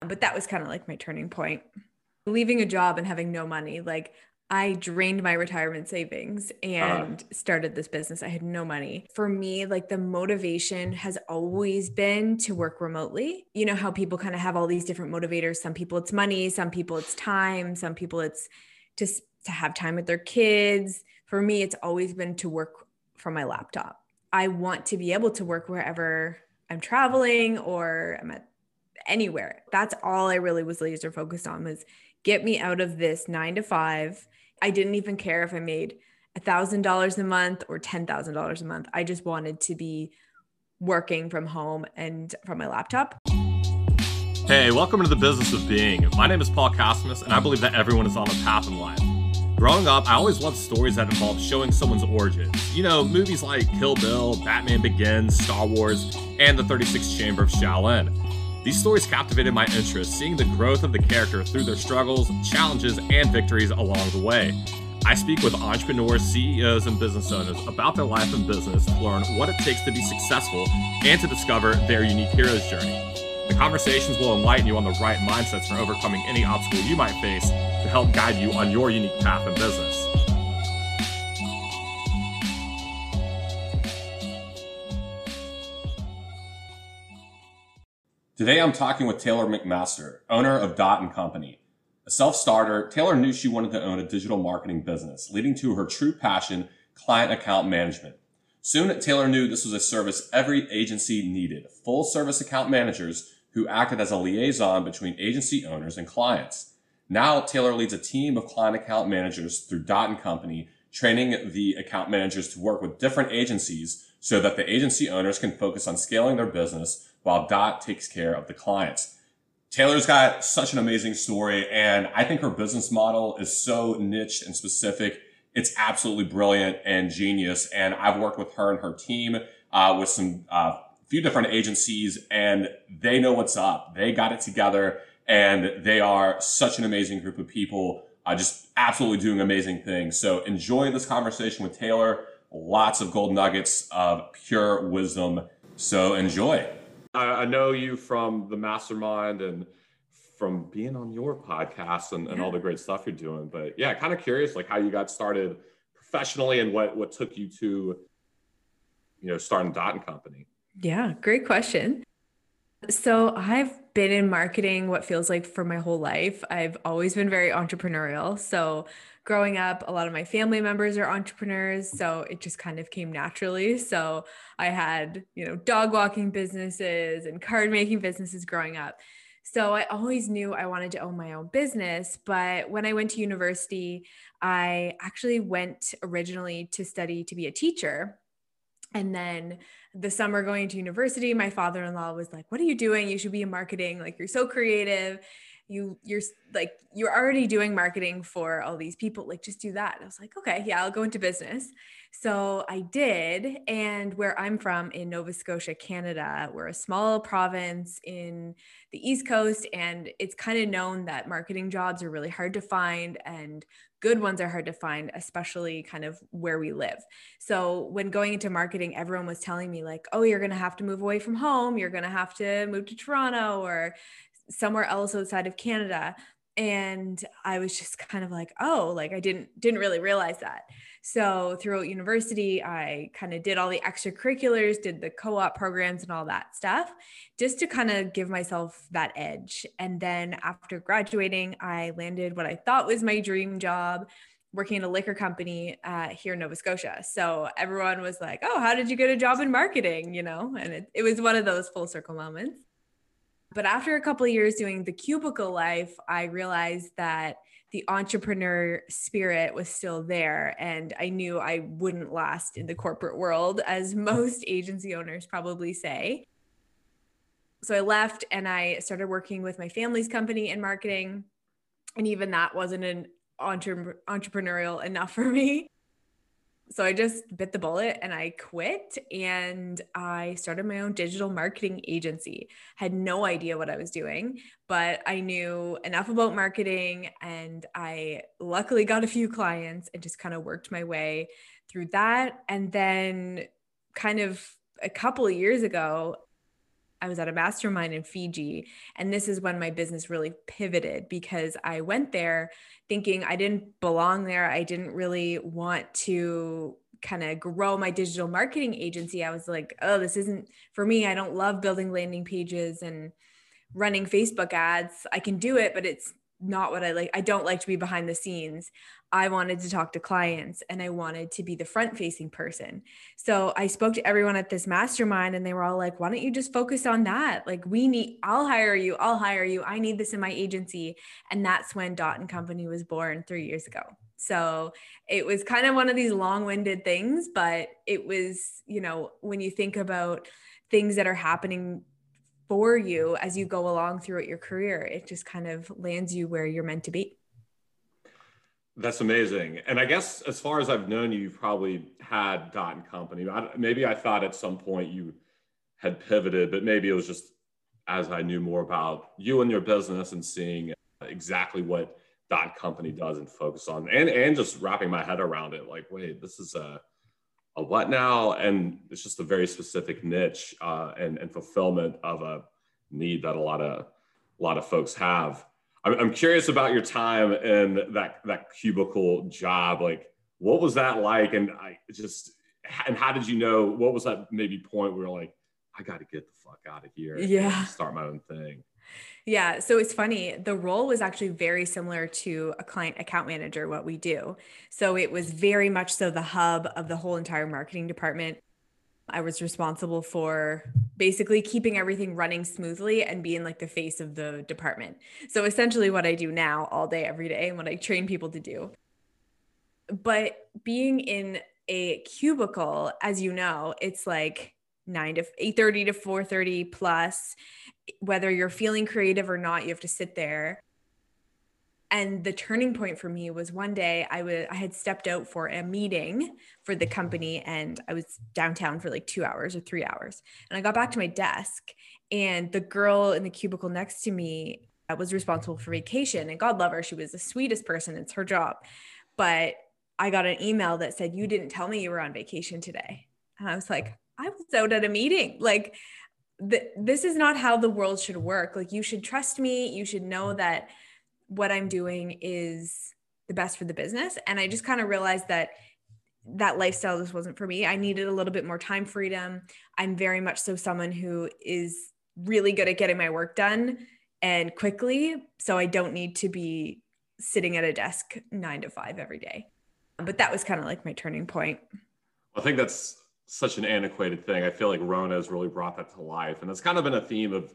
But that was kind of like my turning point. Leaving a job and having no money, like I drained my retirement savings uh-huh. and uh, started this business. I had no money. For me, like the motivation has always been to work remotely. You know how people kind of have all these different motivators. Some people it's money, some people it's time, some people it's just to have time with their kids. For me, it's always been to work from my laptop. I want to be able to work wherever I'm traveling or I'm at anywhere. That's all I really was laser focused on was get me out of this nine to five. I didn't even care if I made a thousand dollars a month or ten thousand dollars a month. I just wanted to be working from home and from my laptop. Hey, welcome to the business of being. My name is Paul Cosmas, and I believe that everyone is on a path in life. Growing up, I always loved stories that involved showing someone's origins. You know, movies like Kill Bill, Batman Begins, Star Wars, and The 36th Chamber of Shaolin. These stories captivated my interest, seeing the growth of the character through their struggles, challenges, and victories along the way. I speak with entrepreneurs, CEOs, and business owners about their life and business to learn what it takes to be successful and to discover their unique hero's journey. The conversations will enlighten you on the right mindsets for overcoming any obstacle you might face to help guide you on your unique path in business. Today I'm talking with Taylor McMaster, owner of Dot and Company. A self-starter, Taylor knew she wanted to own a digital marketing business, leading to her true passion, client account management. Soon, Taylor knew this was a service every agency needed, full service account managers who acted as a liaison between agency owners and clients. Now, Taylor leads a team of client account managers through Dot and Company, training the account managers to work with different agencies so that the agency owners can focus on scaling their business while Dot takes care of the clients. Taylor's got such an amazing story and I think her business model is so niche and specific. It's absolutely brilliant and genius. And I've worked with her and her team uh, with some uh, few different agencies and they know what's up. They got it together and they are such an amazing group of people, uh, just absolutely doing amazing things. So enjoy this conversation with Taylor. Lots of gold nuggets of pure wisdom. So enjoy. I, I know you from the mastermind and from being on your podcast and, and all the great stuff you're doing. But yeah, kind of curious like how you got started professionally and what what took you to you know starting Dot and Company. Yeah, great question. So I've been in marketing what feels like for my whole life. I've always been very entrepreneurial. So growing up, a lot of my family members are entrepreneurs. So it just kind of came naturally. So I had, you know, dog walking businesses and card making businesses growing up. So I always knew I wanted to own my own business. But when I went to university, I actually went originally to study to be a teacher. And then the summer going to university, my father in law was like, What are you doing? You should be in marketing. Like, you're so creative you you're like you're already doing marketing for all these people like just do that. And i was like okay yeah i'll go into business. So i did. And where i'm from in nova scotia canada we're a small province in the east coast and it's kind of known that marketing jobs are really hard to find and good ones are hard to find especially kind of where we live. So when going into marketing everyone was telling me like oh you're going to have to move away from home. You're going to have to move to toronto or somewhere else outside of Canada and I was just kind of like, oh, like I didn't didn't really realize that. So throughout university, I kind of did all the extracurriculars, did the co-op programs and all that stuff, just to kind of give myself that edge. And then after graduating, I landed what I thought was my dream job, working at a liquor company uh, here in Nova Scotia. So everyone was like, "Oh, how did you get a job in marketing?" You know, and it, it was one of those full circle moments. But after a couple of years doing the cubicle life, I realized that the entrepreneur spirit was still there. And I knew I wouldn't last in the corporate world, as most agency owners probably say. So I left and I started working with my family's company in marketing. And even that wasn't an entre- entrepreneurial enough for me so I just bit the bullet and I quit and I started my own digital marketing agency. Had no idea what I was doing, but I knew enough about marketing and I luckily got a few clients and just kind of worked my way through that and then kind of a couple of years ago I was at a mastermind in Fiji. And this is when my business really pivoted because I went there thinking I didn't belong there. I didn't really want to kind of grow my digital marketing agency. I was like, oh, this isn't for me. I don't love building landing pages and running Facebook ads. I can do it, but it's not what I like. I don't like to be behind the scenes. I wanted to talk to clients and I wanted to be the front facing person. So I spoke to everyone at this mastermind and they were all like, why don't you just focus on that? Like, we need, I'll hire you, I'll hire you. I need this in my agency. And that's when Dot and Company was born three years ago. So it was kind of one of these long winded things, but it was, you know, when you think about things that are happening for you as you go along throughout your career. It just kind of lands you where you're meant to be. That's amazing. And I guess as far as I've known you, you've probably had Dot and Company. I, maybe I thought at some point you had pivoted, but maybe it was just as I knew more about you and your business and seeing exactly what Dot Company does and focus on, and and just wrapping my head around it. Like, wait, this is a a what now? And it's just a very specific niche uh, and, and fulfillment of a need that a lot of a lot of folks have. I'm, I'm curious about your time in that that cubicle job. Like, what was that like? And I just and how did you know? What was that maybe point where you're like, I got to get the fuck out of here. Yeah, start my own thing. Yeah. So it's funny. The role was actually very similar to a client account manager, what we do. So it was very much so the hub of the whole entire marketing department. I was responsible for basically keeping everything running smoothly and being like the face of the department. So essentially, what I do now all day, every day, and what I train people to do. But being in a cubicle, as you know, it's like 9 to 8:30 to 4:30 plus whether you're feeling creative or not you have to sit there. And the turning point for me was one day I was I had stepped out for a meeting for the company and I was downtown for like 2 hours or 3 hours. And I got back to my desk and the girl in the cubicle next to me was responsible for vacation and God love her she was the sweetest person it's her job but I got an email that said you didn't tell me you were on vacation today. And I was like I was out at a meeting like th- this is not how the world should work. Like, you should trust me. You should know mm-hmm. that what I'm doing is the best for the business. And I just kind of realized that that lifestyle just wasn't for me. I needed a little bit more time freedom. I'm very much so someone who is really good at getting my work done and quickly. So I don't need to be sitting at a desk nine to five every day. But that was kind of like my turning point. I think that's such an antiquated thing. I feel like Rona has really brought that to life. And it's kind of been a theme of,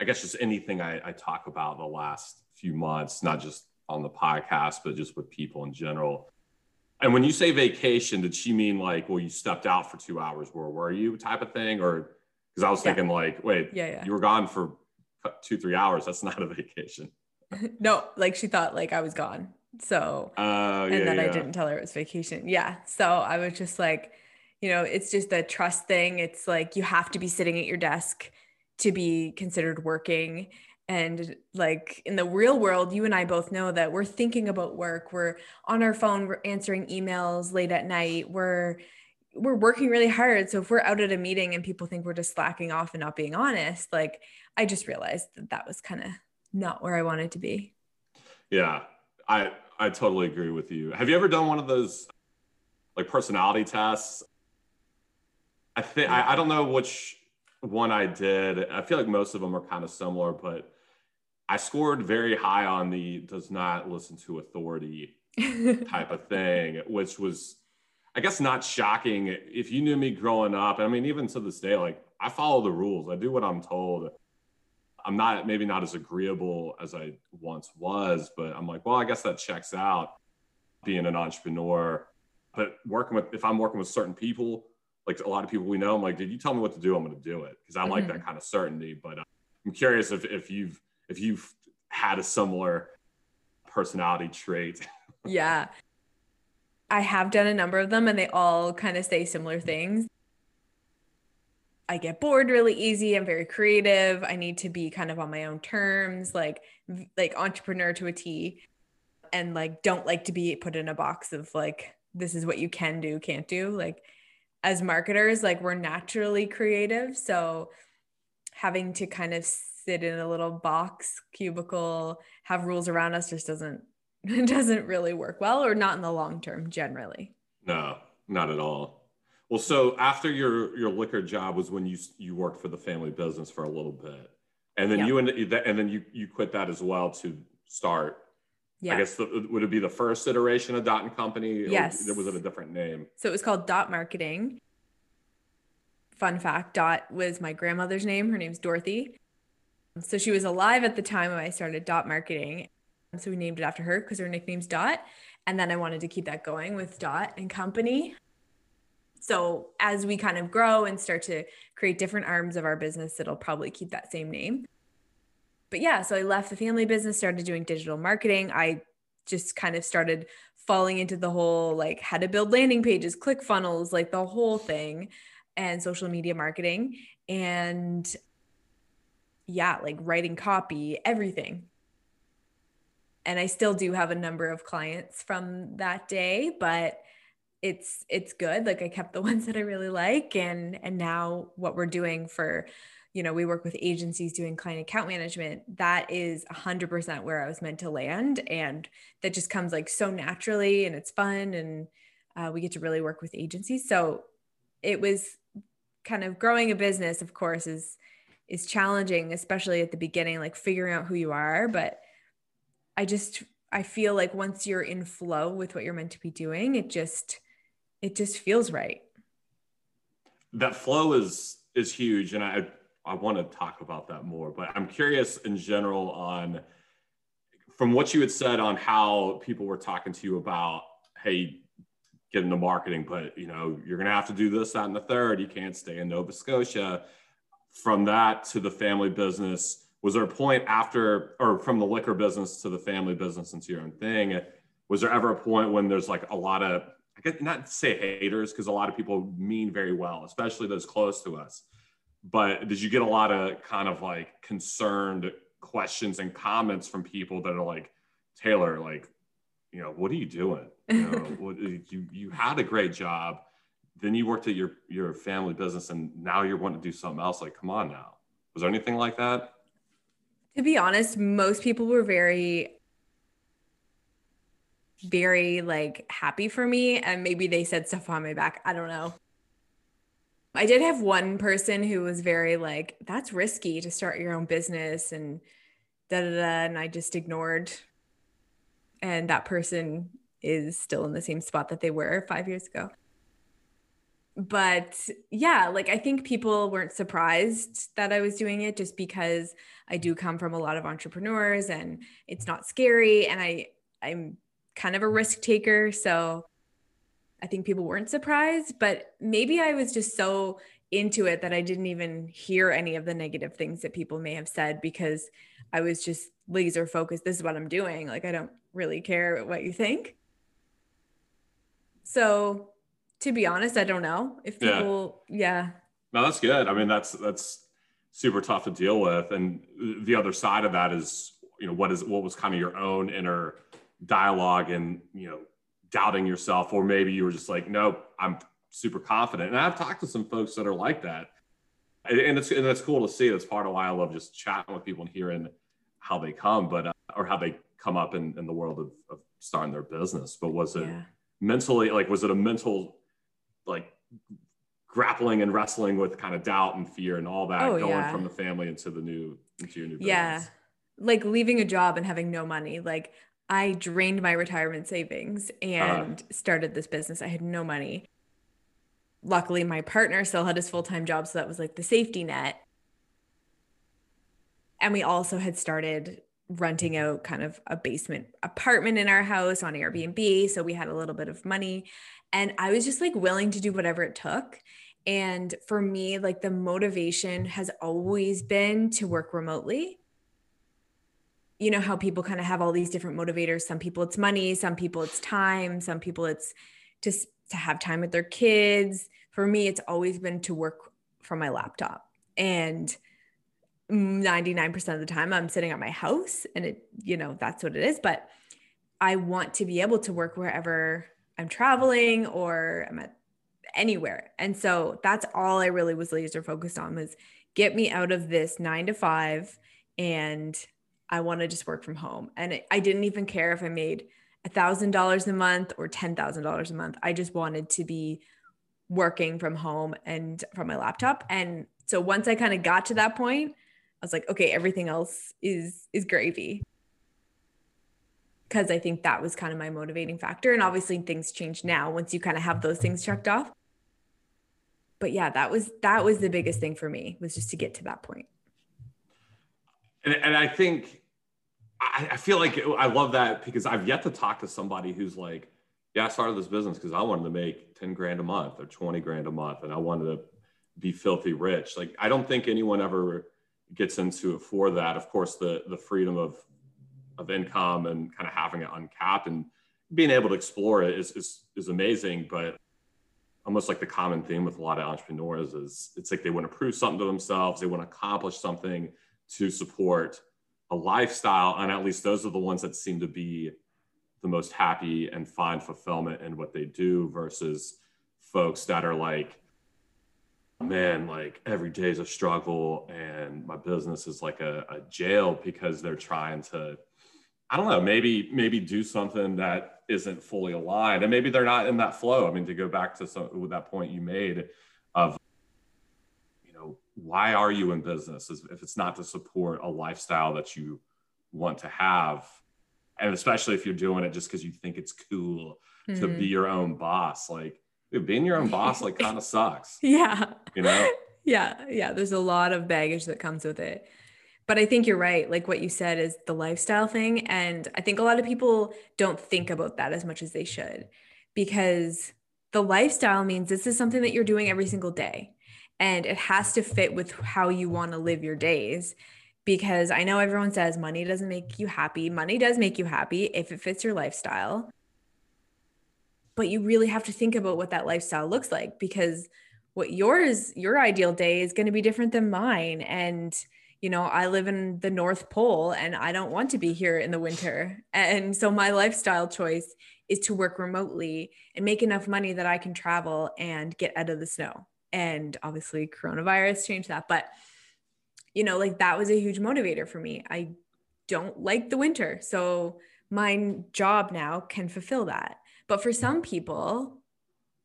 I guess, just anything I, I talk about the last few months, not just on the podcast, but just with people in general. And when you say vacation, did she mean like, well, you stepped out for two hours, where were you type of thing? Or because I was thinking yeah. like, wait, yeah, yeah, you were gone for two, three hours. That's not a vacation. no, like she thought like I was gone. So, uh, and then I didn't tell her it was vacation. Yeah. So I was just like, you know it's just a trust thing. It's like you have to be sitting at your desk to be considered working. And like in the real world you and i both know that we're thinking about work. We're on our phone we're answering emails late at night. We're we're working really hard. So if we're out at a meeting and people think we're just slacking off and not being honest like i just realized that that was kind of not where i wanted to be. Yeah i i totally agree with you. Have you ever done one of those like personality tests I think I, I don't know which one I did. I feel like most of them are kind of similar, but I scored very high on the does not listen to authority type of thing, which was, I guess, not shocking. If you knew me growing up, I mean, even to this day, like I follow the rules, I do what I'm told. I'm not maybe not as agreeable as I once was, but I'm like, well, I guess that checks out being an entrepreneur. But working with, if I'm working with certain people, like a lot of people we know, I'm like, did you tell me what to do? I'm going to do it because I mm-hmm. like that mm-hmm. kind of certainty. But uh, I'm curious if, if you've if you've had a similar personality trait. yeah, I have done a number of them, and they all kind of say similar things. I get bored really easy. I'm very creative. I need to be kind of on my own terms, like like entrepreneur to a T, and like don't like to be put in a box of like this is what you can do, can't do. Like as marketers like we're naturally creative so having to kind of sit in a little box cubicle, have rules around us just doesn't doesn't really work well or not in the long term generally. No, not at all. Well, so after your your liquor job was when you you worked for the family business for a little bit, and then you and and then you you quit that as well to start. Yeah. I guess the, would it be the first iteration of Dot and Company? Yes. Or was it a different name? So it was called Dot Marketing. Fun fact: Dot was my grandmother's name. Her name's Dorothy. So she was alive at the time when I started Dot Marketing. So we named it after her because her nickname's Dot. And then I wanted to keep that going with Dot and Company. So as we kind of grow and start to create different arms of our business, it'll probably keep that same name. But yeah, so I left the family business, started doing digital marketing. I just kind of started falling into the whole like how to build landing pages, click funnels, like the whole thing, and social media marketing. And yeah, like writing copy, everything and I still do have a number of clients from that day, but it's it's good. Like I kept the ones that I really like and and now what we're doing for you know, we work with agencies doing client account management. That is 100% where I was meant to land and that just comes like so naturally and it's fun and uh, we get to really work with agencies. So it was kind of growing a business of course is is challenging especially at the beginning like figuring out who you are, but I just I feel like once you're in flow with what you're meant to be doing, it just it just feels right. That flow is is huge and I I want to talk about that more, but I'm curious in general on from what you had said on how people were talking to you about hey get into marketing but you know you're to have to do this that and the third. You can't stay in nova scotia. From that to the family business was there a point after or from the liquor business to the family business into your own thing was there ever a point when there's like a lot of i guess not say haters because a lot of people mean very well especially those close to us but did you get a lot of kind of like concerned questions and comments from people that are like taylor like you know what are you doing you know what, you you had a great job then you worked at your your family business and now you're wanting to do something else like come on now was there anything like that to be honest, most people were very very like happy for me and maybe they said stuff on my back. I don't know. I did have one person who was very like, that's risky to start your own business and da da da. And I just ignored. And that person is still in the same spot that they were five years ago but yeah, like I think people weren't surprised that I was doing it just because I do come from a lot of entrepreneurs and it's not scary and I I'm kind of a risk taker, so I think people weren't surprised, but maybe I was just so into it that I didn't even hear any of the negative things that people may have said because I was just laser focused. This is what I'm doing. Like, I don't really care what you think. So to be honest, I don't know if people, yeah. yeah. No, that's good. I mean, that's that's super tough to deal with, and the other side of that is, you know, what is what was kind of your own inner dialogue and you know doubting yourself, or maybe you were just like, nope, I'm super confident. And I've talked to some folks that are like that, and it's and it's cool to see. That's part of why I love just chatting with people and hearing how they come, but uh, or how they come up in, in the world of, of starting their business. But was it yeah. mentally like was it a mental like grappling and wrestling with kind of doubt and fear and all that oh, going yeah. from the family into the new into your new business. Yeah. Like leaving a job and having no money. Like I drained my retirement savings and uh-huh. started this business. I had no money. Luckily my partner still had his full-time job so that was like the safety net. And we also had started renting out kind of a basement apartment in our house on Airbnb. So we had a little bit of money. And I was just like willing to do whatever it took. And for me, like the motivation has always been to work remotely. You know how people kind of have all these different motivators. Some people it's money, some people it's time, some people it's just to have time with their kids. For me, it's always been to work from my laptop. And 99% of the time I'm sitting at my house and it, you know, that's what it is. But I want to be able to work wherever I'm traveling or I'm at anywhere. And so that's all I really was laser focused on was get me out of this nine to five and I want to just work from home. And I didn't even care if I made a thousand dollars a month or ten thousand dollars a month. I just wanted to be working from home and from my laptop. And so once I kind of got to that point, I was like, okay, everything else is is gravy. Because I think that was kind of my motivating factor. And obviously things change now once you kind of have those things checked off. But yeah, that was that was the biggest thing for me was just to get to that point. And, and I think I, I feel like I love that because I've yet to talk to somebody who's like, yeah, I started this business because I wanted to make 10 grand a month or 20 grand a month and I wanted to be filthy rich. Like, I don't think anyone ever gets into it for that. Of course, the, the freedom of, of income and kind of having it uncapped and being able to explore it is, is, is amazing. But almost like the common theme with a lot of entrepreneurs is it's like they want to prove something to themselves. They want to accomplish something to support a lifestyle. And at least those are the ones that seem to be the most happy and find fulfillment in what they do versus folks that are like, man, like every day is a struggle and my business is like a, a jail because they're trying to, I don't know, maybe, maybe do something that isn't fully aligned and maybe they're not in that flow. I mean, to go back to some, that point you made why are you in business if it's not to support a lifestyle that you want to have. And especially if you're doing it just because you think it's cool mm-hmm. to be mm-hmm. your own boss. Like dude, being your own boss like kind of sucks yeah. you know? Yeah. Yeah there's a lot of baggage that comes with it. But i think you're right. Like what you said is the lifestyle thing. And i think a lot of people don't think about that as much as they should because the lifestyle means this is something that you're doing every single day and it has to fit with how you want to live your days because I know everyone says money doesn't make you happy. Money does make you happy if it fits your lifestyle. But you really have to think about what that lifestyle looks like because what yours, your ideal day is going to be different than mine. And, you know, I live in the North Pole and I don't want to be here in the winter. And so my lifestyle choice is to work remotely and make enough money that I can travel and get out of the snow. And obviously, coronavirus changed that. But you know, like that was a huge motivator for me. I don't like the winter. So my job now can fulfill that. But for some people,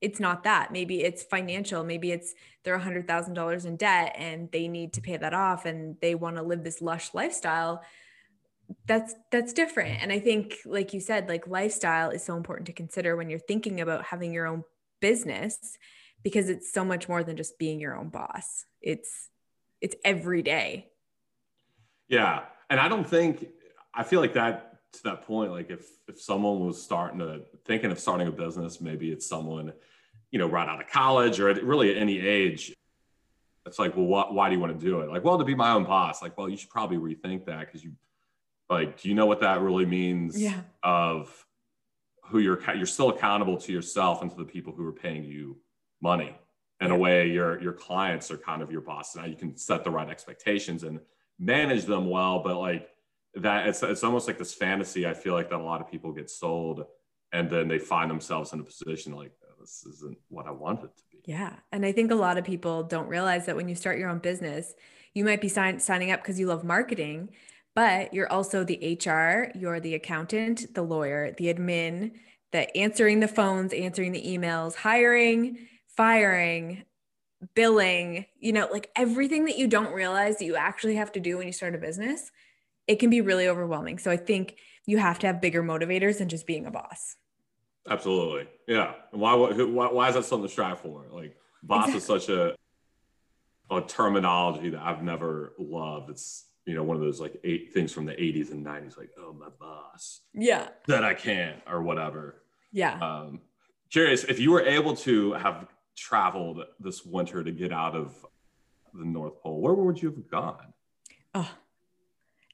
it's not that. Maybe it's financial. Maybe it's they're $100,000 in debt and they need to pay that off and they want to live this lush lifestyle. That's that's different. And I think like you said, like lifestyle is so important to consider when you're thinking about having your own business because it's so much more than just being your own boss. It's it's every day. Yeah. And I don't think I feel like that to that point, like if if someone was starting to thinking of starting a business, maybe it's someone, you know, right out of college or at, really at any age. It's like, well, what, why do you want to do it? Like, well, to be my own boss. Like, well, you should probably rethink that because you, like, do you know what that really means? Yeah. Of who you're you're still accountable to yourself and to the people who are paying you money. In a way your your clients are kind of your boss. Now you can set the right expectations and manage them well but like that it's, it's almost like this fantasy i feel like that a lot of people get sold and then they find themselves in a position like oh, this isn't what i wanted to be. Yeah. And i think a lot of people don't realize that when you start your own business you might be sign- signing up because you love marketing but you're also the hr you're the accountant the lawyer the admin the answering the phones answering the emails hiring firing, billing, you know, like everything that you don't realize that you actually have to do when you start a business, it can be really overwhelming. So I think you have to have bigger motivators than just being a boss. Absolutely. Yeah. why, why, why is that something to strive for? Like boss exactly. is such a, a terminology that I've never loved. It's, you know, one of those like eight things from the 80s and 90s, like, oh, my boss. Yeah. That I can't or whatever. Yeah. Um, curious if you were able to have traveled this winter to get out of the North Pole, where would you have gone? Oh,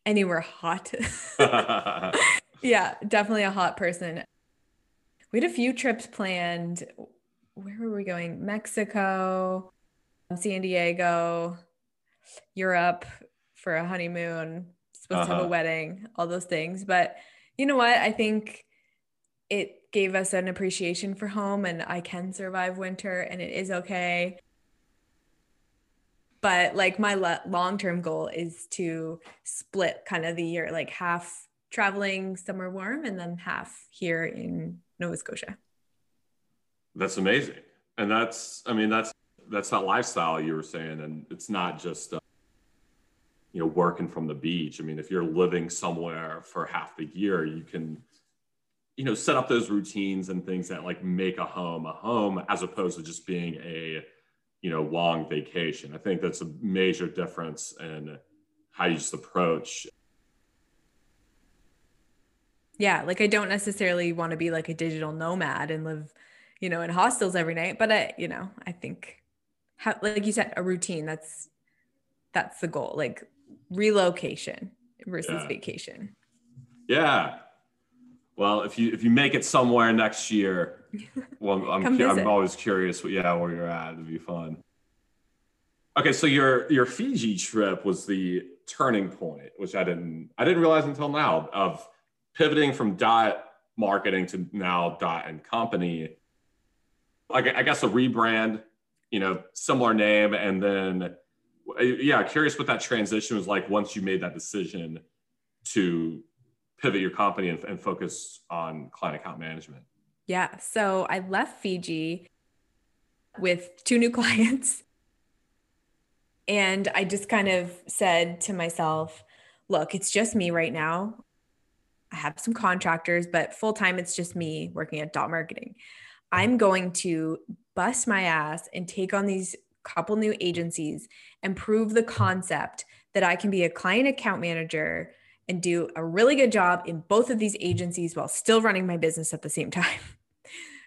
anywhere hot. yeah, definitely a hot person. We had a few trips planned. Where were we going? Mexico, San Diego, Europe for a honeymoon, supposed uh-huh. to have a uh-huh. wedding, all those things. But you know what? I think it gave us an appreciation for home and I can survive winter and it is okay. but like my long-term goal is to split kind of the year like half traveling somewhere warm and then half here in Nova Scotia. That's amazing. And that's I mean that's that's that lifestyle you were saying and it's not just uh, you know working from the beach. I mean if you're living somewhere for half the year you can you know set up those routines and things that like make a home a home as opposed to just being a you know long vacation. I think that's a major difference in how you just approach yeah like i don't necessarily want to be like a digital nomad and live you know in hostels every night but i you know i think how like you said a routine that's that's the goal like relocation versus yeah. vacation. Yeah well if you if you make it somewhere next year well, I'm, I'm always curious. What, Yeah, where you're at. It'd be fun. Okay, so your your Fiji trip was the turning point, which I didn't I didn't realize until now of pivoting from dot marketing to now dot and company. I, I guess a rebrand, you know, similar name, and then yeah, curious what that transition was like once you made that decision to pivot your company and, and focus on client account management. Yeah. So I left Fiji with two new clients. And I just kind of said to myself, look, it's just me right now. I have some contractors, but full time, it's just me working at dot marketing. I'm going to bust my ass and take on these couple new agencies and prove the concept that I can be a client account manager and do a really good job in both of these agencies while still running my business at the same time.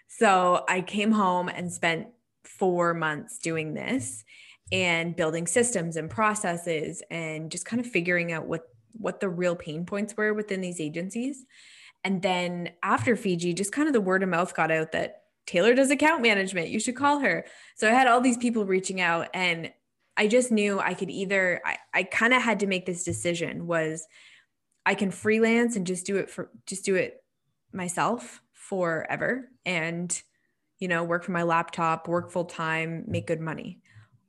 So I came home and spent four months doing this and building systems and processes and just kind of figuring out what what the real pain points were within these agencies. And then after Fiji, just kind of the word of mouth got out that Taylor does account management. You should call her. So I had all these people reaching out and I just knew I could either I, I kind of had to make this decision was I can freelance and just do it for just do it myself forever and you know work from my laptop work full time make good money.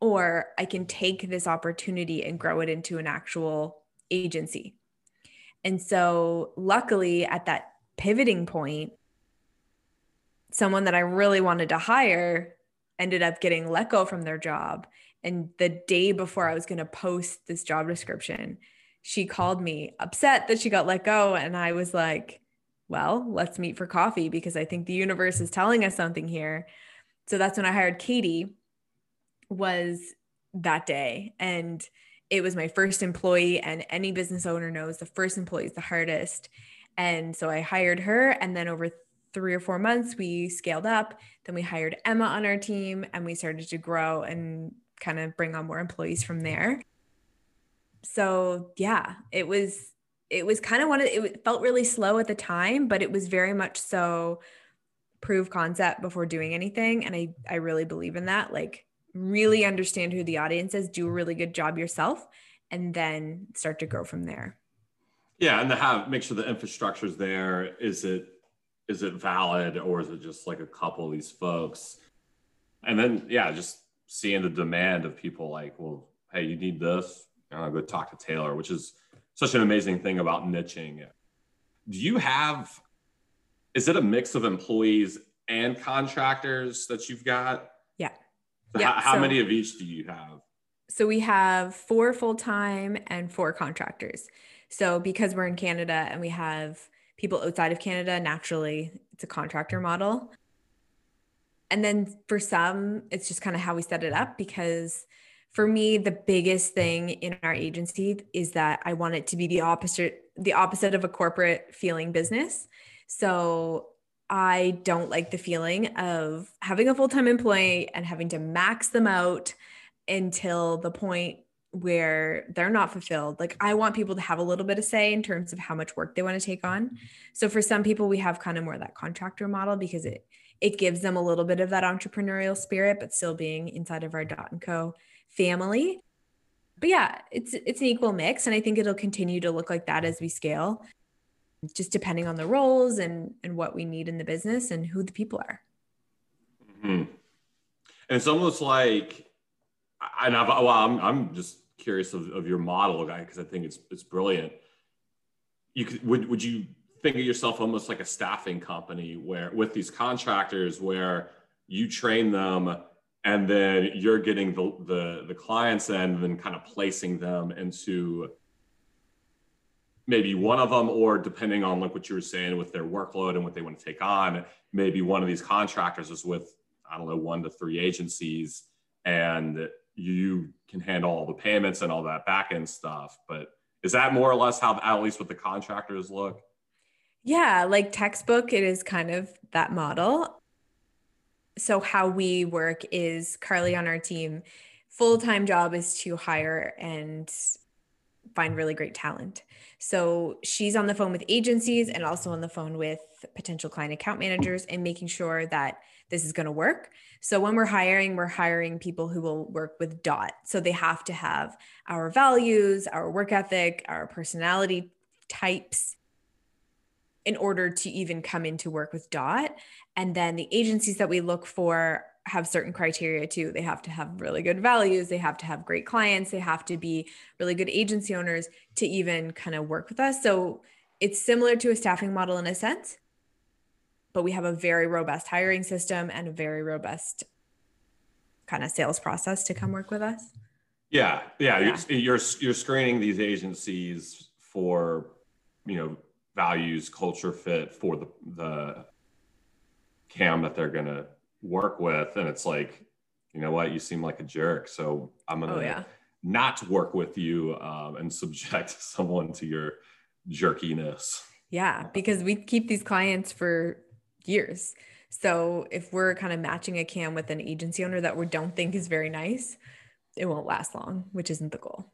Or i can take this opportunity and grow it into an actual agency. And so luckily at that pivoting point someone that i really wanted to hire ended up getting let go from their job. And the day before i was going to post this job description she called me upset that she got let go. And I was like, well, let's meet for coffee because I think the universe is telling us something here. So that's when I hired Katie was that day. And it was my first employee and any business owner knows the first employee is the hardest. And so I hired her and then over three or four months we scaled up. Then we hired Emma on our team and we started to grow and kind of bring on more employees from there so yeah, it was it was kind of one of it felt really slow at the time, but it was very much so prove concept before doing anything. And I I really believe in that. Like really understand who the audience is, do a really good job yourself, and then start to grow from there. Yeah, and to have make sure the infrastructure is there. Is it is it valid or is it just like a couple of these folks? And then yeah, just seeing the demand of people like, well, hey, you need this, and I'll go talk to Taylor, which is such an amazing thing about niching. Do you have, is it a mix of employees and contractors that you've got? Yeah. So yeah. How, how so, many of each do you have? So we have four full time and four contractors. So because we're in Canada and we have people outside of Canada, naturally it's a contractor model. And then for some, it's just kind of how we set it up because for me the biggest thing in our agency is that i want it to be the opposite the opposite of a corporate feeling business so i don't like the feeling of having a full-time employee and having to max them out until the point where they're not fulfilled. Like I want people to have a little bit of say in terms of how much work they want to take on. Mm-hmm. So for some people we have kind of more that contractor model because it it gives them a little bit of that entrepreneurial spirit but still being inside of our dot and co family. But yeah, it's it's an equal mix and I think it'll continue to look like that as we scale. Just depending on the roles and and what we need in the business and who the people are. Mm-hmm. And it's almost like and I've, well, I'm, I'm just curious of, of your model guy because I think it's it's brilliant. You could, would would you think of yourself almost like a staffing company where with these contractors where you train them and then you're getting the the, the clients and then kind of placing them into maybe one of them or depending on like what you were saying with their workload and what they want to take on maybe one of these contractors is with i don't know one to three agencies and you can handle all the payments and all that back end stuff. But is that more or less how at least what the contractors look? Yeah like textbook it is kind of that model so how we work is carly on our team full-time job is to hire and find really great talent so she's on the phone with agencies and also on the phone with potential client account managers and making sure that this is going to work. So when we're hiring, we're hiring people who will work with DOT. So they have to have our values, our work ethic, our personality types in order to even come into work with DOT. And then the agencies that we look for have certain criteria too. They have to have really good values, they have to have great clients, they have to be really good agency owners to even kind of work with us. So it's similar to a staffing model in a sense, but we have a very robust hiring system and a very robust kind of sales process to come work with us. Yeah, yeah, yeah. You're, you're you're screening these agencies for you know values, culture fit for the the cam that they're gonna work with. And it's like you know what? You seem like a jerk. So i'm gonna oh, yeah. not work with you um, and subject someone to your jerkiness. Yeah because we keep these clients for years. So if we're kind of matching a cam with an agency owner that we don't think is very nice it won't last long which isn't the goal.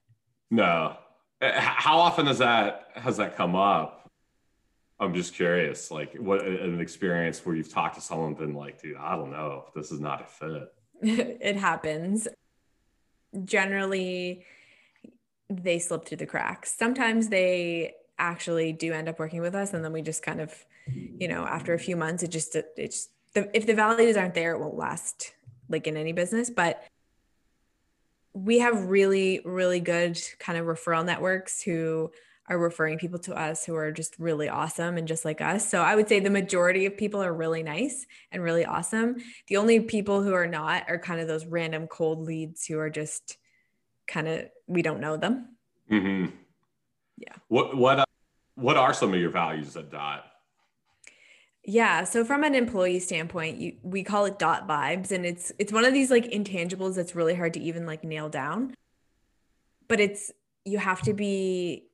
No. How often has that has that come up I'm just curious, like what an experience where you've talked to someone and been like, dude, I don't know, this is not a fit. it happens. Generally, they slip through the cracks. Sometimes they actually do end up working with us, and then we just kind of, you know, after a few months, it just it's the, if the values aren't there, it won't last like in any business. But we have really, really good kind of referral networks who are referring people to us who are just really awesome and just like us. So I would say the majority of people are really nice and really awesome. The only people who are not are kind of those random cold leads who are just kind of we don't know them. Mm-hmm. Yeah. What what uh, what are some of your values at Dot? Yeah, so from an employee standpoint, you, we call it dot vibes and it's it's one of these like intangibles that's really hard to even like nail down. But it's you have to be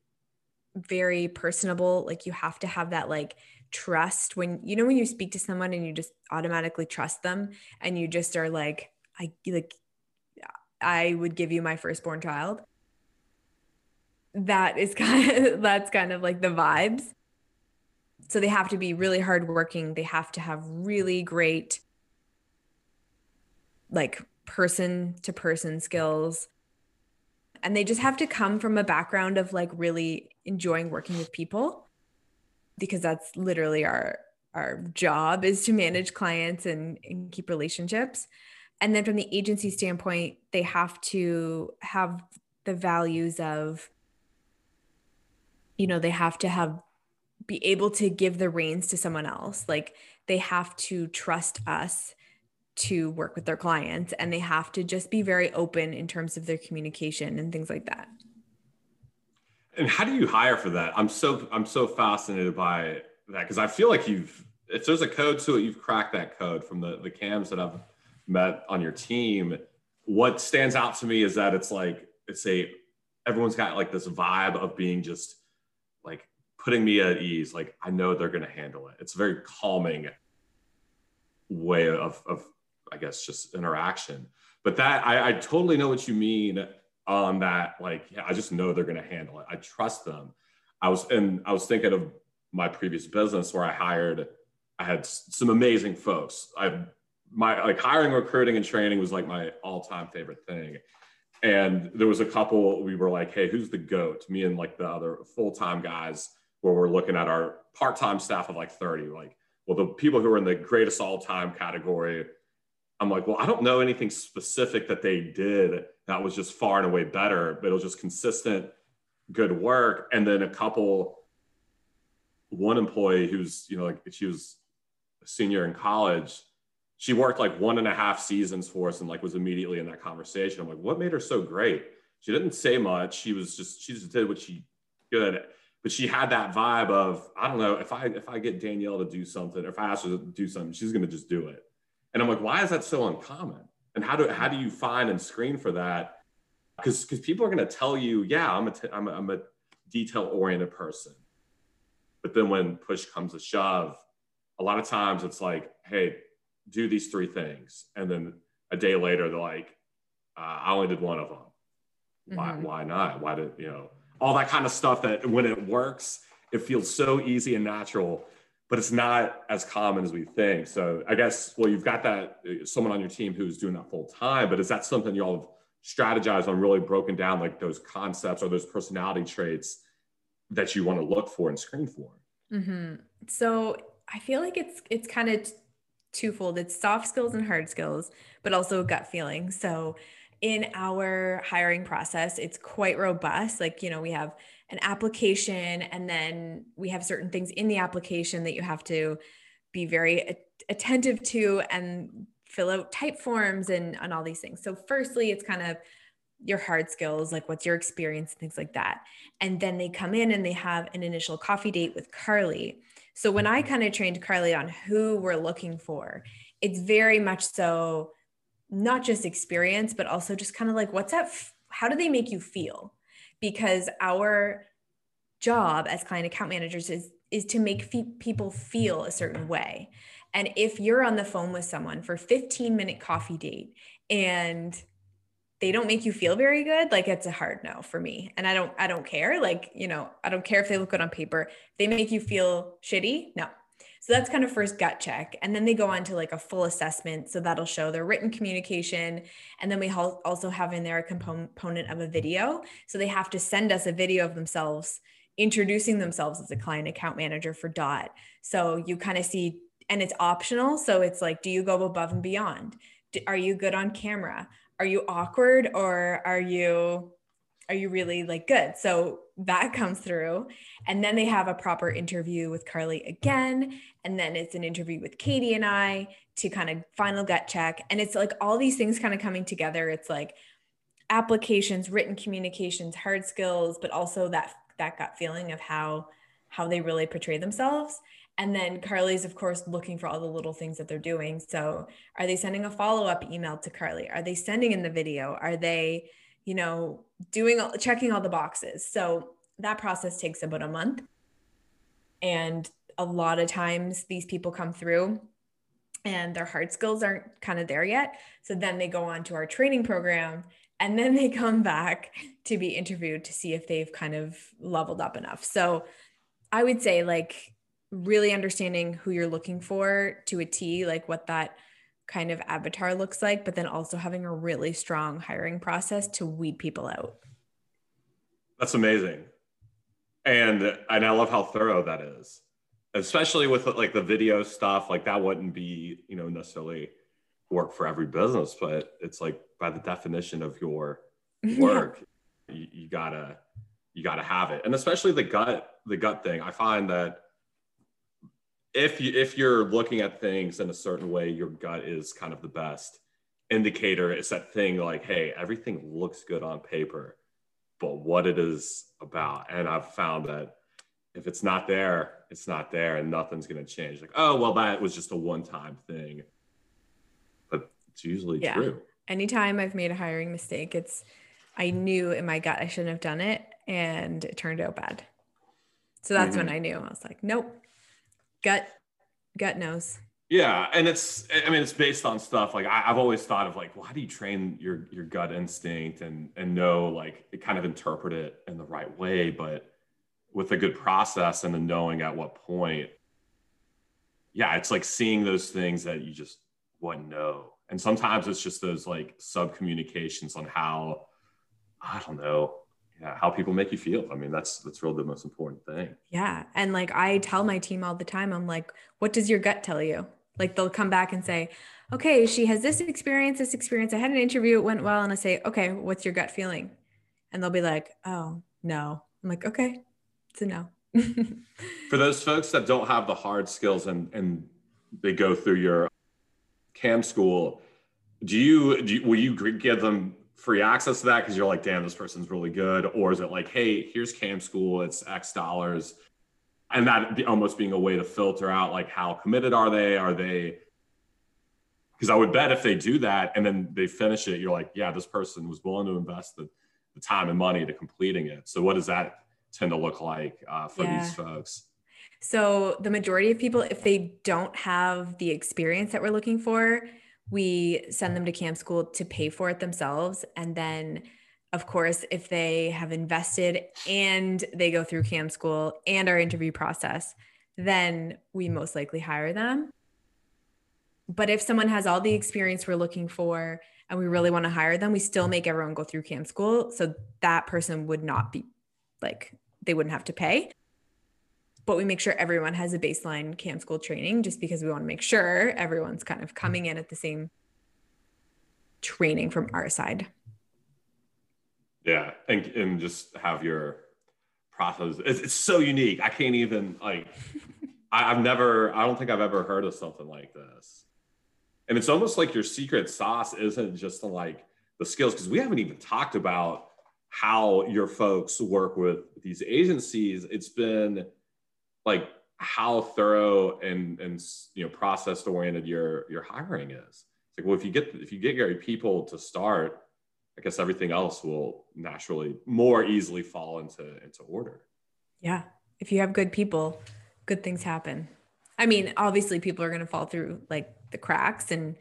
very personable like you have to have that like trust when you know when you speak to someone and you just automatically trust them and you just are like i like i would give you my firstborn child. That is kind of that's kind of like the vibes. So they have to be really hardworking. They have to have really great like person to person skills. And they just have to come from a background of like really enjoying working with people because that's literally our our job is to manage clients and, and keep relationships. And then from the agency standpoint they have to have the values of you know they have to have be able to give the reins to someone else. Like they have to trust us to work with their clients and they have to just be very open in terms of their communication and things like that and how do you hire for that? I'm so i'm so fascinated by that because i feel like you've if there's a code to it you've cracked that code from the the cams that i've met on your team. What stands out to me is that it's like it's a everyone's got like this vibe of being just like putting me at ease like i know they're to handle it. It's a very calming way of, of I guess just interaction. But that I, I totally know what you mean on that. Like, I just know they're going to handle it. I trust them. I was and I was thinking of my previous business where I hired. I had some amazing folks. I my like hiring, recruiting, and training was like my all-time favorite thing. And there was a couple we were like, hey, who's the goat? Me and like the other full-time guys where we're looking at our part-time staff of like 30. Like, well, the people who are in the greatest all-time category I'm like, well, I don't know anything specific that they did that was just far and away better, but it was just consistent, good work. And then a couple, one employee who's, you know, like she was a senior in college, she worked like one and a half seasons for us and like was immediately in that conversation. I'm like, what made her so great? She didn't say much. She was just, she just did what she good. But she had that vibe of, I don't know, if I if I get Danielle to do something, or if I ask her to do something, she's gonna just do it. And I'm like, why is that so uncommon? And how do how do you find and screen for that? Because because people are gonna tell you, yeah, I'm a t- I'm a, I'm a detail oriented person. But then when push comes to shove, a lot of times it's like, hey, do these three things. And then a day later, they're like, uh, I only did one of them. Why, mm-hmm. why not? Why did, you know, all that kind of stuff that when it works, it feels so easy and natural, but it's not as common as we think. So I guess, well, you've got that uh, someone on your team who's doing that full time, but is that something y'all have strategized on really broken down like those concepts or those personality traits that you want to look for and screen for? Mm-hmm. So I feel like it's, it's kind of twofold. It's soft skills and hard skills, but also gut feeling. So in our hiring process, it's quite robust. Like, you know, we have an application and then we have certain things in the application that you have to be very attentive to and fill out type forms and, and all these things. So, firstly, it's kind of your hard skills, like what's your experience, and things like that. And then they come in and they have an initial coffee date with Carly. So when I mm-hmm. kind of trained Carly on who we're looking for, it's very much so not just experience, but also just kind of like what's that, f- how do they make you feel? Because our job as client account managers is is to make fe- people feel a certain way. And if you're on the phone with someone for 15 minute coffee date and they don't make you feel very good like it's a hard no for me. And i don't i don't care. Like you know i don't care if they look good on paper. They make you feel shitty? No so that's kind of first gut check. And then they go on to like a full assessment. So that'll show their written communication. And then we also have in there a component of a video. So they have to send us a video of themselves introducing themselves as a client account manager for dot. So you kind of see and it's optional. So it's like do you go above and beyond? Are you good on camera? Are you awkward or are you are you really like good so that comes through and then they have a proper interview with carly again and then it's an interview with katie and i to kind of final gut check and it's like all these things kind of coming together it's like applications written communications hard skills but also that that gut feeling of how how they really portray themselves and then Carly's, of course, looking for all the little things that they're doing. So, are they sending a follow up email to Carly? Are they sending in the video? Are they, you know, doing checking all the boxes? So, that process takes about a month. And a lot of times these people come through and their hard skills aren't kind of there yet. So, then they go on to our training program and then they come back to be interviewed to see if they've kind of leveled up enough. So, I would say, like, really understanding who you're looking for to a T, like what that kind of avatar looks like, but then also having a really strong hiring process to weed people out. That's amazing. And and I love how thorough that is. Especially with like the video stuff, like that wouldn't be, you know, necessarily work for every business, but it's like by the definition of your work, yeah. you, you gotta you gotta have it. And especially the gut, the gut thing. I find that if you if you're looking at things in a certain way, your gut is kind of the best indicator. It's that thing like, hey, everything looks good on paper, but what it is about. And I've found that if it's not there, it's not there, and nothing's going to change. Like, oh, well, that was just a one-time thing, but it's usually yeah. true. Anytime I've made a hiring mistake, it's I knew in my gut I shouldn't have done it, and it turned out bad. So that's mm-hmm. when I knew. I was like, nope, gut gut knows. Yeah and it's i mean it's based on stuff like I, have always thought of like well how do you train your your gut instinct and and know like kind of interpret it in the right way but with a good process and the knowing at what point yeah it's like seeing those things that you just wouldn't know. And sometimes it's just those like sub communications on how i don't know how people make you feel. I mean, that's that's really the most important thing. Yeah. And like I tell my team all the time, I'm like, what does your gut tell you? Like they'll come back and say, okay, she has this experience, this experience. I had an interview, it went well. And I say, okay, what's your gut feeling? And they'll be like, oh, no. I'm like, okay, it's a no. For those folks that don't have the hard skills and, and they go through your cam school, do you, do you will you give them free access to that because you're like, damn, this person's really good? Or is it like, hey, here's cam school, it's X dollars. And that almost being a way to filter out like how committed are they? Are they because I would bet if they do that and then they finish it, you're like, yeah, this person was willing to invest the, the time and money to completing it. So what does that tend to look like uh, for yeah. these folks? So the majority of people, if they don't have the experience that we're looking for, we send them to cam school to pay for it themselves. And then of course, if they have invested and they go through cam school and our interview process, then we most likely hire them but if someone has all the experience we're looking for and we really want to hire them, we still make everyone go through cam school. So that person would not be like, they wouldn't have to pay. But we make sure everyone has a baseline cam school training just because we want to make sure everyone's kind of coming in at the same training from our side. Yeah. And, and just have your process. It's, it's so unique. I can't even like, I, I've never, I don't think I've ever heard of something like this and it's almost like your secret sauce isn't just the, like the skills because we haven't even talked about how your folks work with these agencies it's been like how thorough and and you know process oriented your your hiring is. It's like well if you get if you get your people to start i guess everything else will naturally more easily fall into into order. Yeah. If you have good people good things happen. I mean obviously people are going to fall through like the cracks and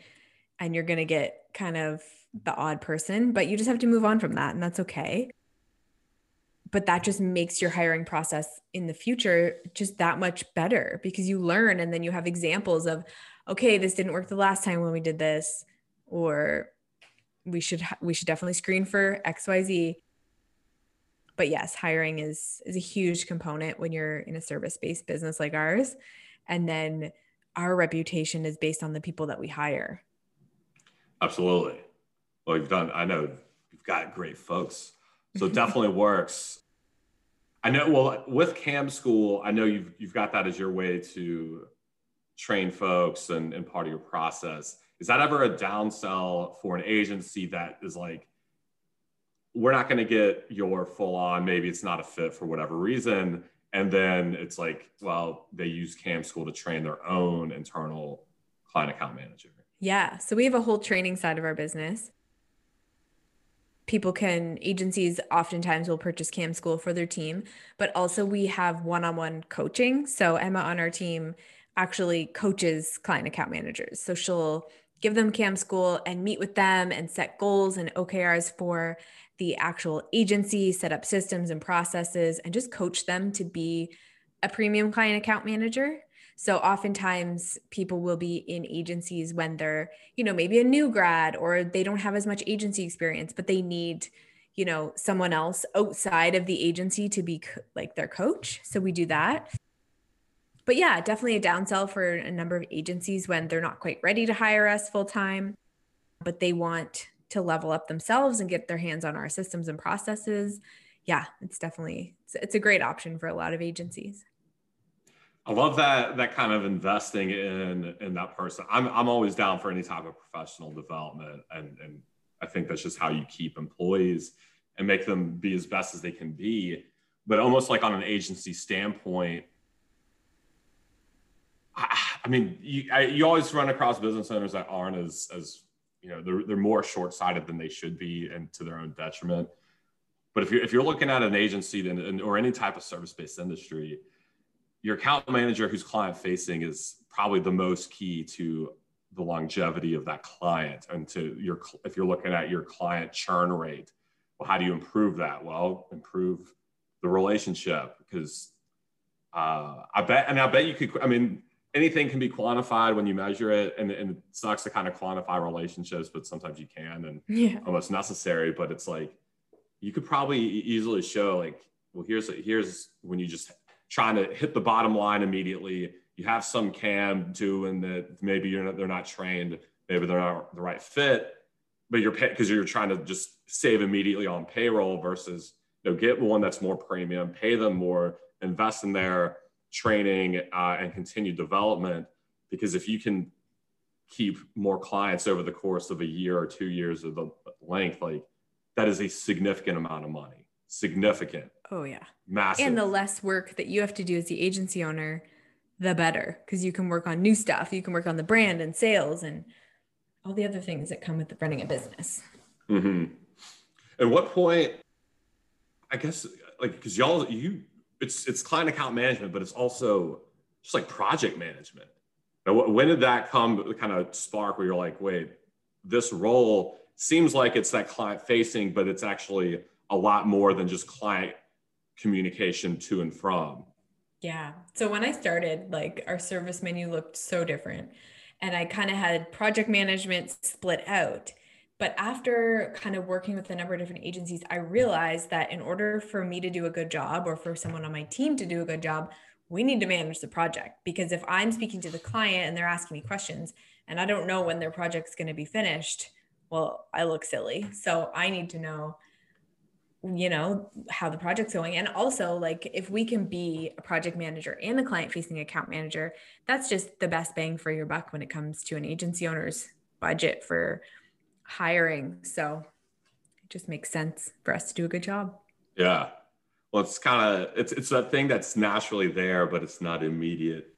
and you're going to get kind of the odd person, but you just have to move on from that and that's okay. But that just makes your hiring process in the future just that much better because you learn and then you have examples of okay, this didn't work the last time when we did this or we should we should definitely screen for XYZ. But yes, hiring is is a huge component when you're in a service-based business like ours. And then our reputation is based on the people that we hire. Absolutely. Well, you've done, I know you've got great folks. So it definitely works. I know, well, with Cam School, I know you've, you've got that as your way to train folks and, and part of your process. Is that ever a downsell for an agency that is like, we're not going to get your full on, maybe it's not a fit for whatever reason and then it's like well they use cam school to train their own internal client account manager yeah so we have a whole training side of our business people can agencies oftentimes will purchase cam school for their team but also we have one-on-one coaching so emma on our team actually coaches client account managers so she'll give them cam school and meet with them and set goals and okrs for the actual agency, set up systems and processes, and just coach them to be a premium client account manager. So oftentimes people will be in agencies when they're, you know, maybe a new grad or they don't have as much agency experience, but they need, you know, someone else outside of the agency to be co- like their coach. So we do that. But yeah, definitely a downsell for a number of agencies when they're not quite ready to hire us full time, but they want to level up themselves and get their hands on our systems and processes yeah it's definitely it's, it's a great option for a lot of agencies I love that that kind of investing in in that person. I'm I'm always down for any type of professional development, and and I think that's just how you keep employees and make them be as best as they can be. But almost like on an agency standpoint, I, I mean, you I, you always run across business owners that aren't as as you know they're, they're more short-sighted than they should be and to their own detriment but if you're if you're looking at an agency then or any type of service-based industry your account manager who's client facing is probably the most key to the longevity of that client and to your if you're looking at your client churn rate well how do you improve that well improve the relationship because uh, i bet and i bet you could i mean anything can be quantified when you measure it and, and it sucks to kind of quantify relationships but sometimes you can and yeah. almost necessary but it's like you could probably easily show like well here's here's when you just trying to hit the bottom line immediately you have some cam doing that maybe you're not, they're not trained, maybe they're not the right fit, but you're because you're trying to just save immediately on payroll versus you know get one that's more premium, pay them more, invest in their training uh, and continued development. Because if you can keep more clients over the course of a year or two years of the length, like that is a significant amount of money. Significant. Oh yeah. Massive. And the less work that you have to do as the agency owner, the better. Because you can work on new stuff. You can work on the brand and sales and all the other things that come with running a business. Mm-hmm. At what point, I guess, like, because y'all, you, it's it's client account management, but it's also just like project management. Now, when did that come kind of spark where you're like, wait, this role seems like it's that client facing, but it's actually a lot more than just client communication to and from. Yeah. So when I started, like our service menu looked so different. And I kind of had project management split out. But after kind of working with a number of different agencies, I realized that in order for me to do a good job or for someone on my team to do a good job, we need to manage the project. Because if I'm speaking to the client and they're asking me questions and I don't know when their project's going to be finished, well, I look silly. So I need to know you know how the project's going. And also like if we can be a project manager and a client facing account manager that's just the best bang for your buck when it comes to an agency owner's budget for hiring. So it just makes sense for us to do a good job. Yeah. Well it's kind of it's it's that thing that's naturally there but it's not immediate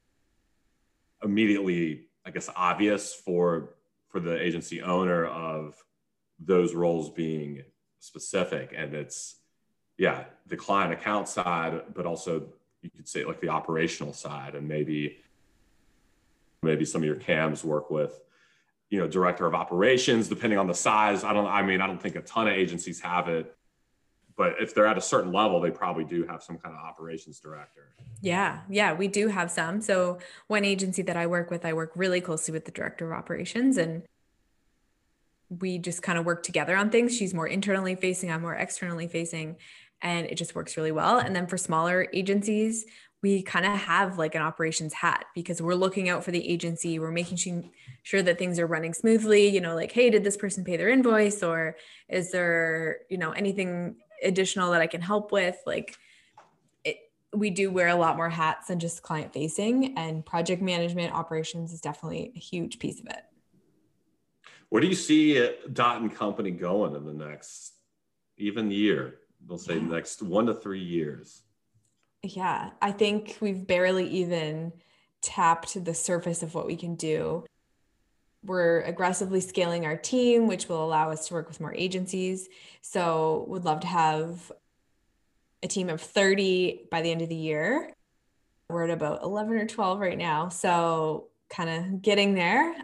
immediately i guess obvious for for the agency owner of those roles being specific and it's yeah the client account side but also you could say like the operational side and maybe maybe some of your cams work with you know director of operations depending on the size. I don't i mean i don't think a ton of agencies have it but if they're at a certain level they probably do have some kind of operations director. Yeah. Yeah we do have some. So one agency that i work with i work really closely with the director of operations and we just kind of work together on things. She's more internally facing, I'm more externally facing, and it just works really well. And then for smaller agencies, we kind of have like an operations hat because we're looking out for the agency. We're making sure that things are running smoothly. You know, like, hey, did this person pay their invoice, or is there, you know, anything additional that I can help with? Like, it, we do wear a lot more hats than just client facing, and project management operations is definitely a huge piece of it. Where do you see uh, Dot and Company going in the next even year? We'll say yeah. next one to three years. Yeah, I think we've barely even tapped the surface of what we can do. We're aggressively scaling our team, which will allow us to work with more agencies. So, would love to have a team of 30 by the end of the year. We're at about 11 or 12 right now. So, kind of getting there.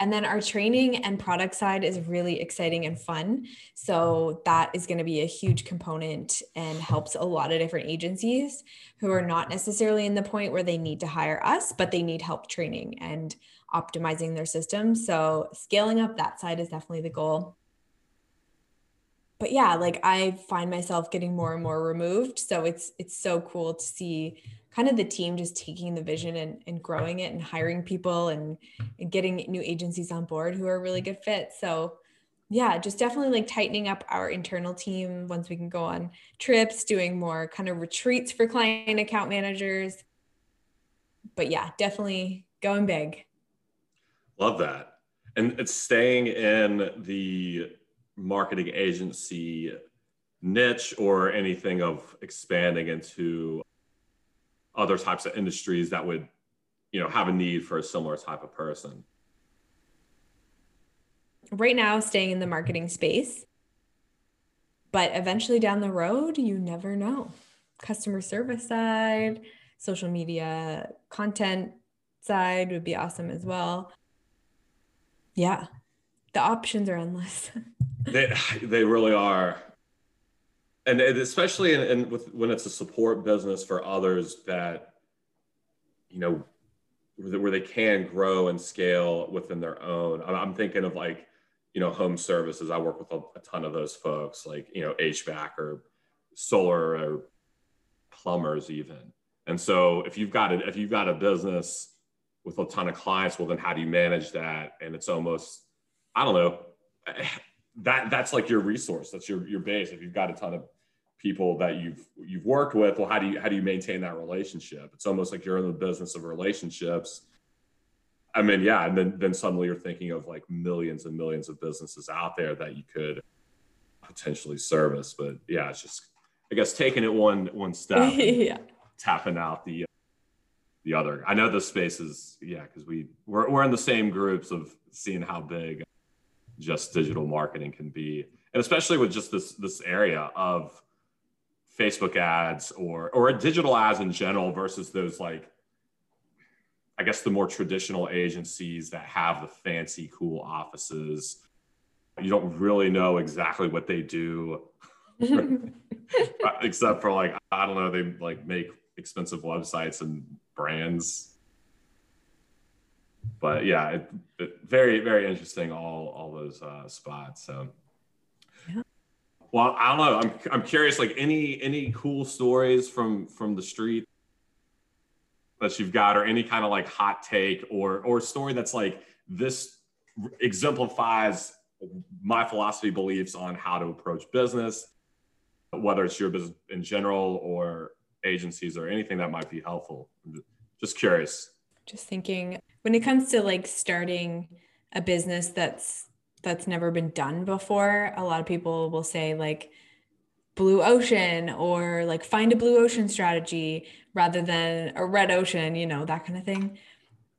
And then our training and product side is really exciting and fun. So that is going to be a huge component and helps a lot of different agencies who are not necessarily in the point where they need to hire us, but they need help training and optimizing their system. So scaling up that side is definitely the goal. But yeah, like I find myself getting more and more removed. So it's it's so cool to see kind of the team just taking the vision and, and growing it and hiring people and, and getting new agencies on board who are really good fits. So yeah, just definitely like tightening up our internal team once we can go on trips, doing more kind of retreats for client account managers. But yeah, definitely going big. Love that. And it's staying in the marketing agency niche or anything of expanding into other types of industries that would you know have a need for a similar type of person? Right now staying in the marketing space but eventually down the road you never know. Customer service side social media content side would be awesome as well. Yeah the options are endless. They they really are and especially in, in with when it's a support business for others that you know where they can grow and scale within their own i'm thinking of like you know home services i work with a, ton of those folks like you know hvac or solar or plumbers even And so if you've got a, if you've got a business with a ton of clients, well, then how do you manage that? And it's almost, I don't know, that that's like your resource. That's your your base. If you've got a ton of people that you've you've worked with, well, how do you how do you maintain that relationship? It's almost like you're in the business of relationships. I mean, yeah, and then then suddenly you're thinking of like millions and millions of businesses out there that you could potentially service. But yeah, it's just I guess taking it one one step, yeah, tapping out the the other. I know the space is yeah, because we we're we're in the same groups of seeing how big just digital marketing can be, and especially with just this this area of Facebook ads or or digital ads in general versus those like I guess the more traditional agencies that have the fancy cool offices. You don't really know exactly what they do except for like I don't know they like make expensive websites and brands but yeah, it, it, very very interesting. All all those uh, spots. So. Well, I don't know. I'm I'm curious. Like any any cool stories from from the street that you've got, or any kind of like hot take, or or story that's like this exemplifies my philosophy beliefs on how to approach business, whether it's your business in general or agencies or anything that might be helpful. Just curious. Just thinking when it comes to like starting a business that's that's never been done before a lot of people will say like blue ocean or like find a blue ocean strategy rather than a red ocean you know that kind of thing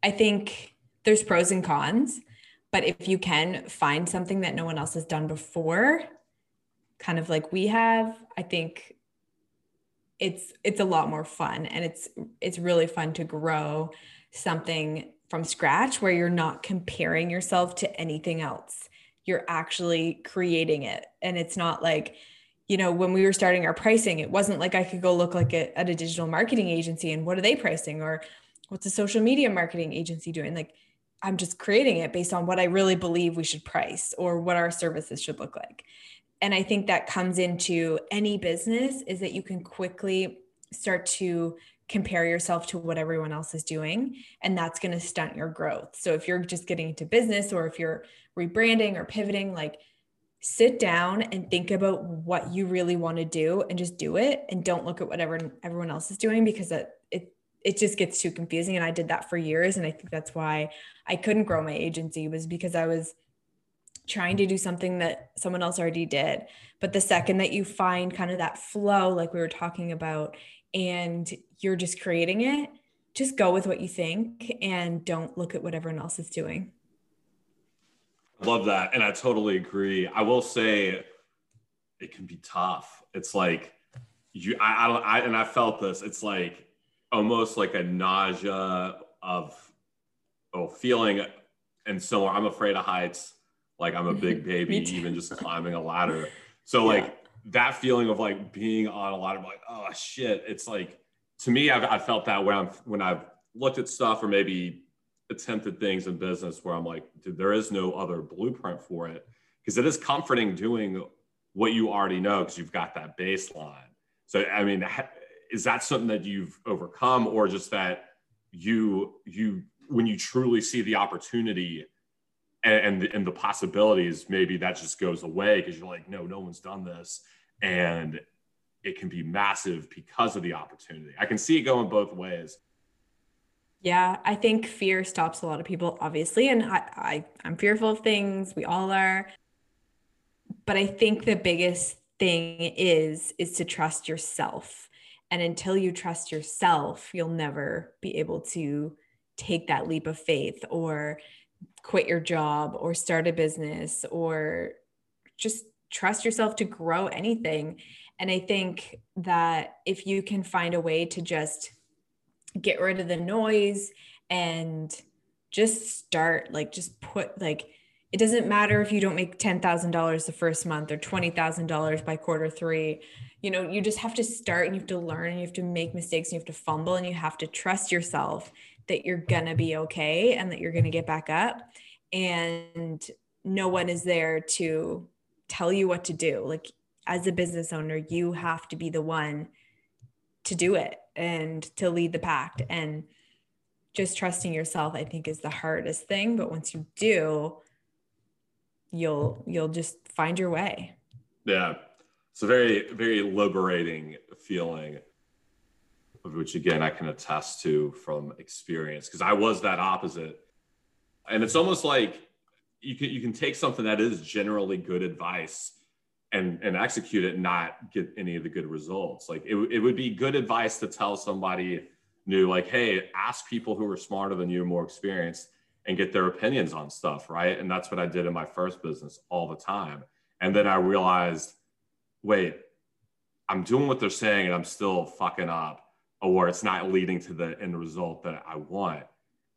i think there's pros and cons but if you can find something that no one else has done before kind of like we have i think it's it's a lot more fun and it's it's really fun to grow something from scratch where you're not comparing yourself to anything else. You're actually creating it. And it's not like, you know, when we were starting our pricing, it wasn't like I could go look like a, at a digital marketing agency and what are they pricing or what's a social media marketing agency doing? Like, I'm just creating it based on what I really believe we should price or what our services should look like. And I think that comes into any business is that you can quickly start to compare yourself to what everyone else is doing and that's going to stunt your growth. So if you're just getting into business or if you're rebranding or pivoting like sit down and think about what you really want to do and just do it and don't look at whatever everyone else is doing because it it it just gets too confusing and I did that for years and I think that's why I couldn't grow my agency was because I was trying to do something that someone else already did. But the second that you find kind of that flow like we were talking about and you're just creating it, just go with what you think and don't look at what everyone else is doing. I love that. And I totally agree. I will say it can be tough. It's like you, I, I don't, I, and I felt this. It's like almost like a nausea of, oh, feeling. And so I'm afraid of heights. Like I'm a big baby, even just climbing a ladder. So, like, yeah that feeling of like being on a lot of like, oh shit, it's like to me, I've, I've felt that when I'm when I've looked at stuff or maybe attempted things in business where I'm like, dude, there is no other blueprint for it. Because it is comforting doing what you already know because you've got that baseline. So I mean, is that something that you've overcome or just that you you when you truly see the opportunity and, and, and the possibilities, maybe that just goes away because you're like, no, no one's done this. And it can be massive because of the opportunity. I can see it going both ways. Yeah, I think fear stops a lot of people, obviously. And I, I I'm fearful of things. We all are. But I think the biggest thing is is to trust yourself. And until you trust yourself, you'll never be able to take that leap of faith or quit your job or start a business or just trust yourself to grow anything. And I think that if you can find a way to just get rid of the noise and just start, like, just put, like, it doesn't matter if you don't make $10,000 the first month or $20,000 by quarter three. You know, you just have to start and you have to learn and you have to make mistakes and you have to fumble and you have to trust yourself that you're going to be okay and that you're going to get back up. And no one is there to tell you what to do. Like, as a business owner, you have to be the one to do it and to lead the pack and just trusting yourself i think is the hardest thing but once you do you'll you'll just find your way yeah it's a very very liberating feeling which again i can attest to from experience because i was that opposite. And it's almost like you can you can take something that is generally good advice and and execute it and not get any of the good results. Like it, it would be good advice to tell somebody new like hey ask people who are smarter than you more experienced and get their opinions on stuff right? And that's what i did in my first business all the time. And then i realized wait i'm doing what they're saying and i'm still fucking up or it's not leading to the end result that i want.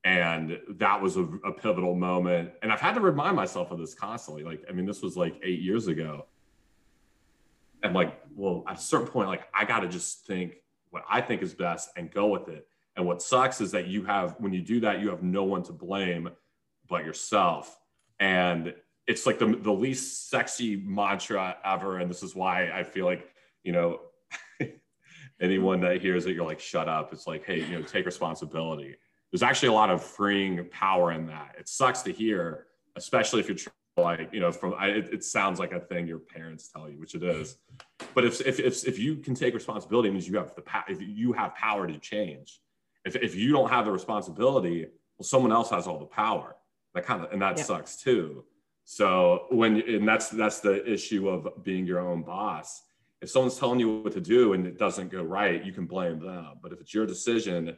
And that was a, a pivotal moment. And i've had to remind myself of this constantly. Like i mean this was like eight years ago. And like well at a certain point like i got to just think what i think is best and go with it. And what sucks is that you have when you do that you have no one to blame but yourself. And it's like the, the least sexy mantra ever. And this is why i feel like you know anyone that hears it you're like shut up. It's like hey you know take responsibility. There's actually a lot of freeing power in that. It sucks to hear especially if you're like you know from I, it, it, sounds like a thing your parents tell you which it is. But if if if, if you can take responsibility means you have the power if you have power to change. If, if you don't have the responsibility well someone else has all the power. That kind of and that sucks too. So when and that's that's the issue of being your own boss if someone's telling you what to do and it doesn't go right you can blame them. But if it's your decision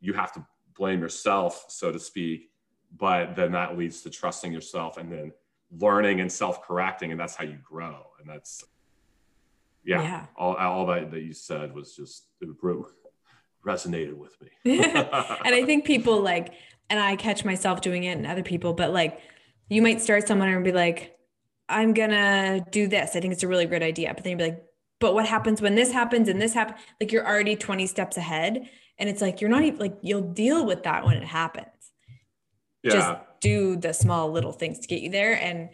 you have to blame yourself so to speak. But then that leads to trusting yourself and then learning and self-correcting and that's how you grow. And that's yeah, yeah. all, all that that you said was just it resonated with me. And i think people like and i catch myself doing it and other people but like you might start someone and be like i'm gonna do this. I think it's a really great idea. But then you'd be like but what happens when this happens and this happens like you're already 20 steps ahead and it's like you're not even like you'll deal with that when it happens. Yeah. just do the small little things to get you there and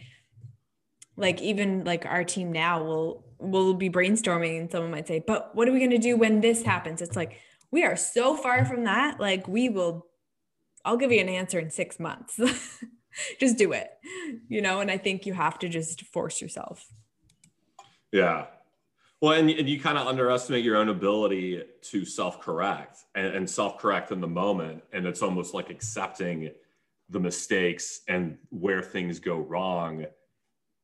like even like our team now will will be brainstorming and someone might say but what are we going to do when this happens? It's like we are so far from that like we will i'll give you an answer in 6 months. Just do it you know and i think you have to just force yourself. Yeah well and, and you kind of underestimate your own ability to self-correct and, and self-correct in the moment and it's almost like accepting the mistakes and where things go wrong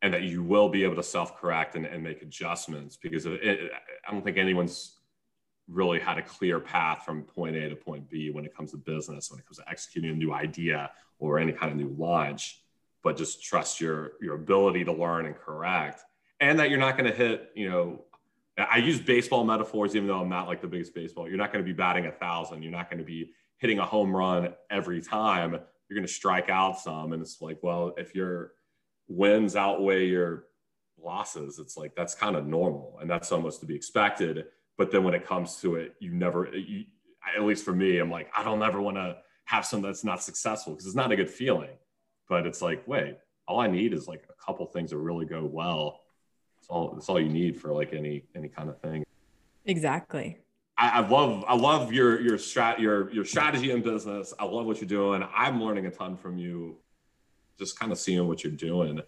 and that you will be able to self-correct and, and make adjustments because it, i don't think anyone's really had a clear path from point a to point b when it comes to business when it comes to executing a new idea or any kind of new launch but just trust your your ability to learn and correct and that you're not going to hit you know i use baseball metaphors even though i'm not like the biggest baseball you're not going to be batting a thousand you're not going to be hitting a home run every time you're going to strike out some. And it's like, well, if your wins outweigh your losses, it's like that's kind of normal and that's almost to be expected. But then when it comes to it, you never, you, at least for me, I'm like, I don't ever want to have something that's not successful because it's not a good feeling. But it's like, wait, all I need is like a couple things that really go well. It's all, it's all you need for like any any kind of thing. Exactly. I, I love I love your your strat your your strategy in business. I love what you're doing. I'm learning a ton from you, just kind of seeing what you're doing,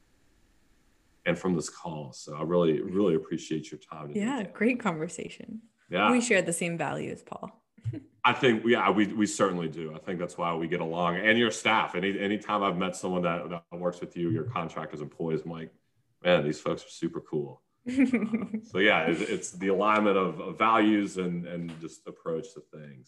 and from this call. So I really really appreciate your time. Yeah, great conversation. Yeah, we share the same values, Paul. I think yeah, we we certainly do. I think that's why we get along. And your staff. Any anytime I've met someone that, that works with you, your contractors, employees, I'm like, man, these folks are super cool so yeah, it's, it's the alignment of, of, values and and just approach to things.